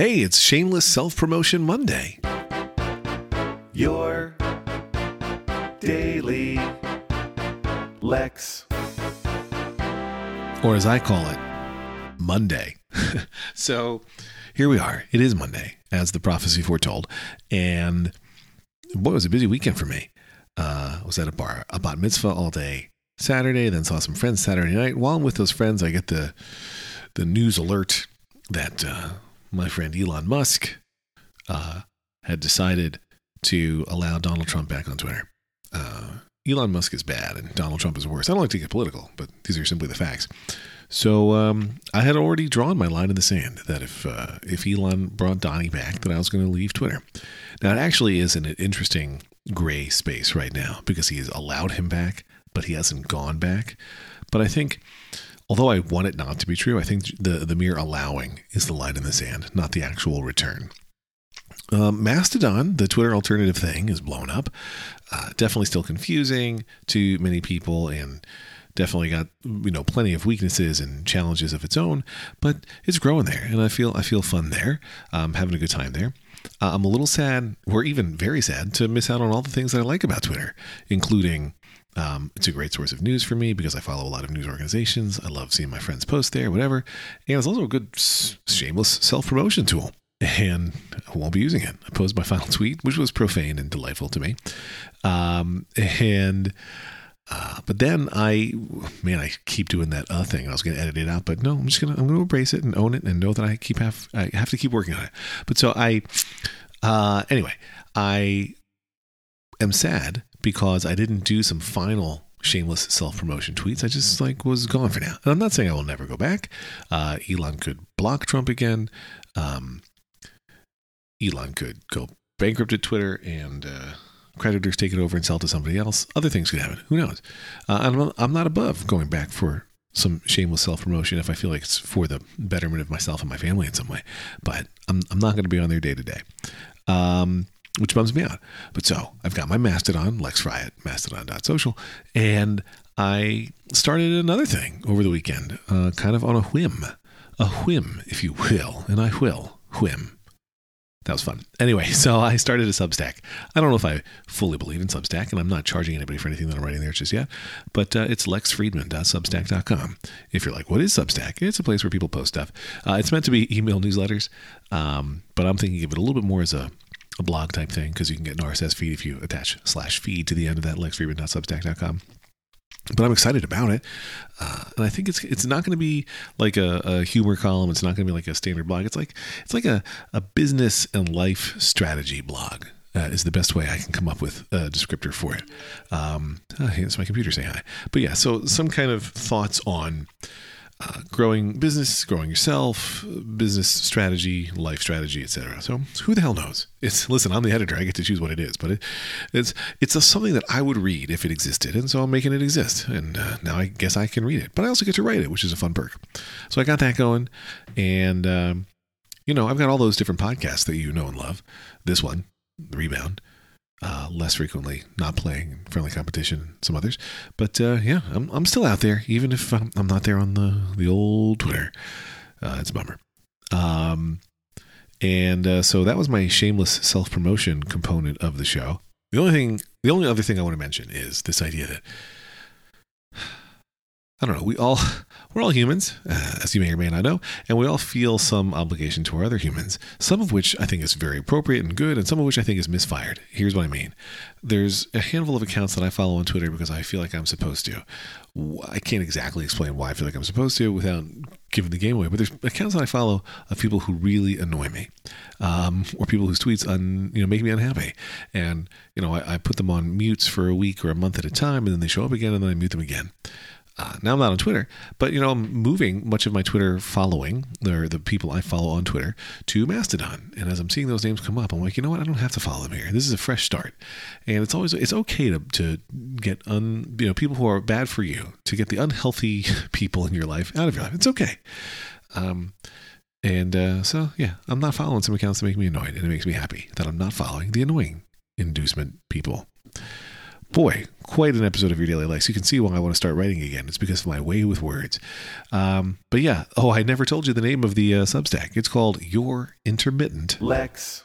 Hey, it's Shameless Self Promotion Monday. Your daily Lex. Or as I call it, Monday. so here we are. It is Monday, as the prophecy foretold. And boy, it was a busy weekend for me. Uh, I was at a bar, a bat mitzvah all day Saturday, then saw some friends Saturday night. While I'm with those friends, I get the the news alert that uh, my friend Elon Musk uh, had decided to allow Donald Trump back on Twitter. Uh, Elon Musk is bad and Donald Trump is worse. I don't like to get political, but these are simply the facts. So um, I had already drawn my line in the sand that if uh, if Elon brought Donnie back, that I was going to leave Twitter. Now it actually is an interesting gray space right now because he has allowed him back, but he hasn't gone back. But I think, although I want it not to be true, I think the the mere allowing is the line in the sand, not the actual return. Um, Mastodon, the Twitter alternative thing, is blown up. Uh, definitely still confusing to many people, and definitely got you know plenty of weaknesses and challenges of its own. But it's growing there, and I feel I feel fun there. Um, having a good time there. Uh, I'm a little sad, or even very sad, to miss out on all the things that I like about Twitter, including um, it's a great source of news for me because I follow a lot of news organizations. I love seeing my friends post there, whatever. And it's also a good shameless self promotion tool and I won't be using it. I posted my final tweet, which was profane and delightful to me. Um, and uh, but then I, man, I keep doing that uh thing. I was going to edit it out, but no, I'm just gonna I'm gonna embrace it and own it and know that I keep have I have to keep working on it. But so I, uh, anyway, I am sad because I didn't do some final shameless self promotion tweets. I just like was gone for now. And I'm not saying I will never go back. Uh, Elon could block Trump again. Um, Elon could go bankrupt at Twitter and uh, creditors take it over and sell to somebody else. Other things could happen. Who knows? Uh, I'm, I'm not above going back for some shameless self promotion if I feel like it's for the betterment of myself and my family in some way. But I'm, I'm not going to be on there day to day. Which bums me out. But so I've got my Mastodon, Lex Fry at mastodon.social, and I started another thing over the weekend, uh, kind of on a whim. A whim, if you will, and I will whim. That was fun. Anyway, so I started a Substack. I don't know if I fully believe in Substack, and I'm not charging anybody for anything that I'm writing there just yet, but uh, it's lexfriedman.substack.com. If you're like, what is Substack? It's a place where people post stuff. Uh, it's meant to be email newsletters, um, but I'm thinking of it a little bit more as a, a blog type thing because you can get an RSS feed if you attach slash feed to the end of that lexfriedman.substack.com but I'm excited about it, uh, and I think it's it's not going to be like a, a, humor column. It's not going to be like a standard blog. It's like it's like a, a business and life strategy blog. Uh, is the best way I can come up with a descriptor for it. Um, oh, hey, it's my computer saying hi. But yeah, so some kind of thoughts on growing business, growing yourself, business strategy, life strategy, etc. So who the hell knows? It's listen, I'm the editor. I get to choose what it is, but it, it's it's a, something that I would read if it existed, and so I'm making it exist. And uh, now I guess I can read it, but I also get to write it, which is a fun perk. So I got that going, and um, you know I've got all those different podcasts that you know and love. This one, Rebound uh, less frequently, not playing friendly competition, some others. But uh, yeah, I'm, I'm still out there, even if I'm, I'm not there on the, the old Twitter. Uh, it's a bummer. Um, and uh, so that was my shameless self promotion component of the show. The only thing, the only other thing I want to mention is this idea that I don't know. We all we're all humans, uh, as you may or may not know, and we all feel some obligation to our other humans. Some of which I think is very appropriate and good, and some of which I think is misfired. Here's what I mean: there's a handful of accounts that I follow on Twitter because I feel like I'm supposed to. I can't exactly explain why I feel like I'm supposed to without giving the game away, but there's accounts that I follow of people who really annoy me, um, or people whose tweets un, you know make me unhappy, and you know I, I put them on mutes for a week or a month at a time, and then they show up again, and then I mute them again. Uh, now I'm not on Twitter, but you know I'm moving much of my Twitter following, or the people I follow on Twitter, to Mastodon. And as I'm seeing those names come up, I'm like, you know what? I don't have to follow them here. This is a fresh start, and it's always it's okay to to get un you know people who are bad for you to get the unhealthy people in your life out of your life. It's okay. Um, and uh, so yeah, I'm not following some accounts that make me annoyed, and it makes me happy that I'm not following the annoying inducement people. Boy, quite an episode of Your Daily Lex. You can see why I want to start writing again. It's because of my way with words. Um, but yeah, oh, I never told you the name of the uh, Substack. It's called Your Intermittent Lex.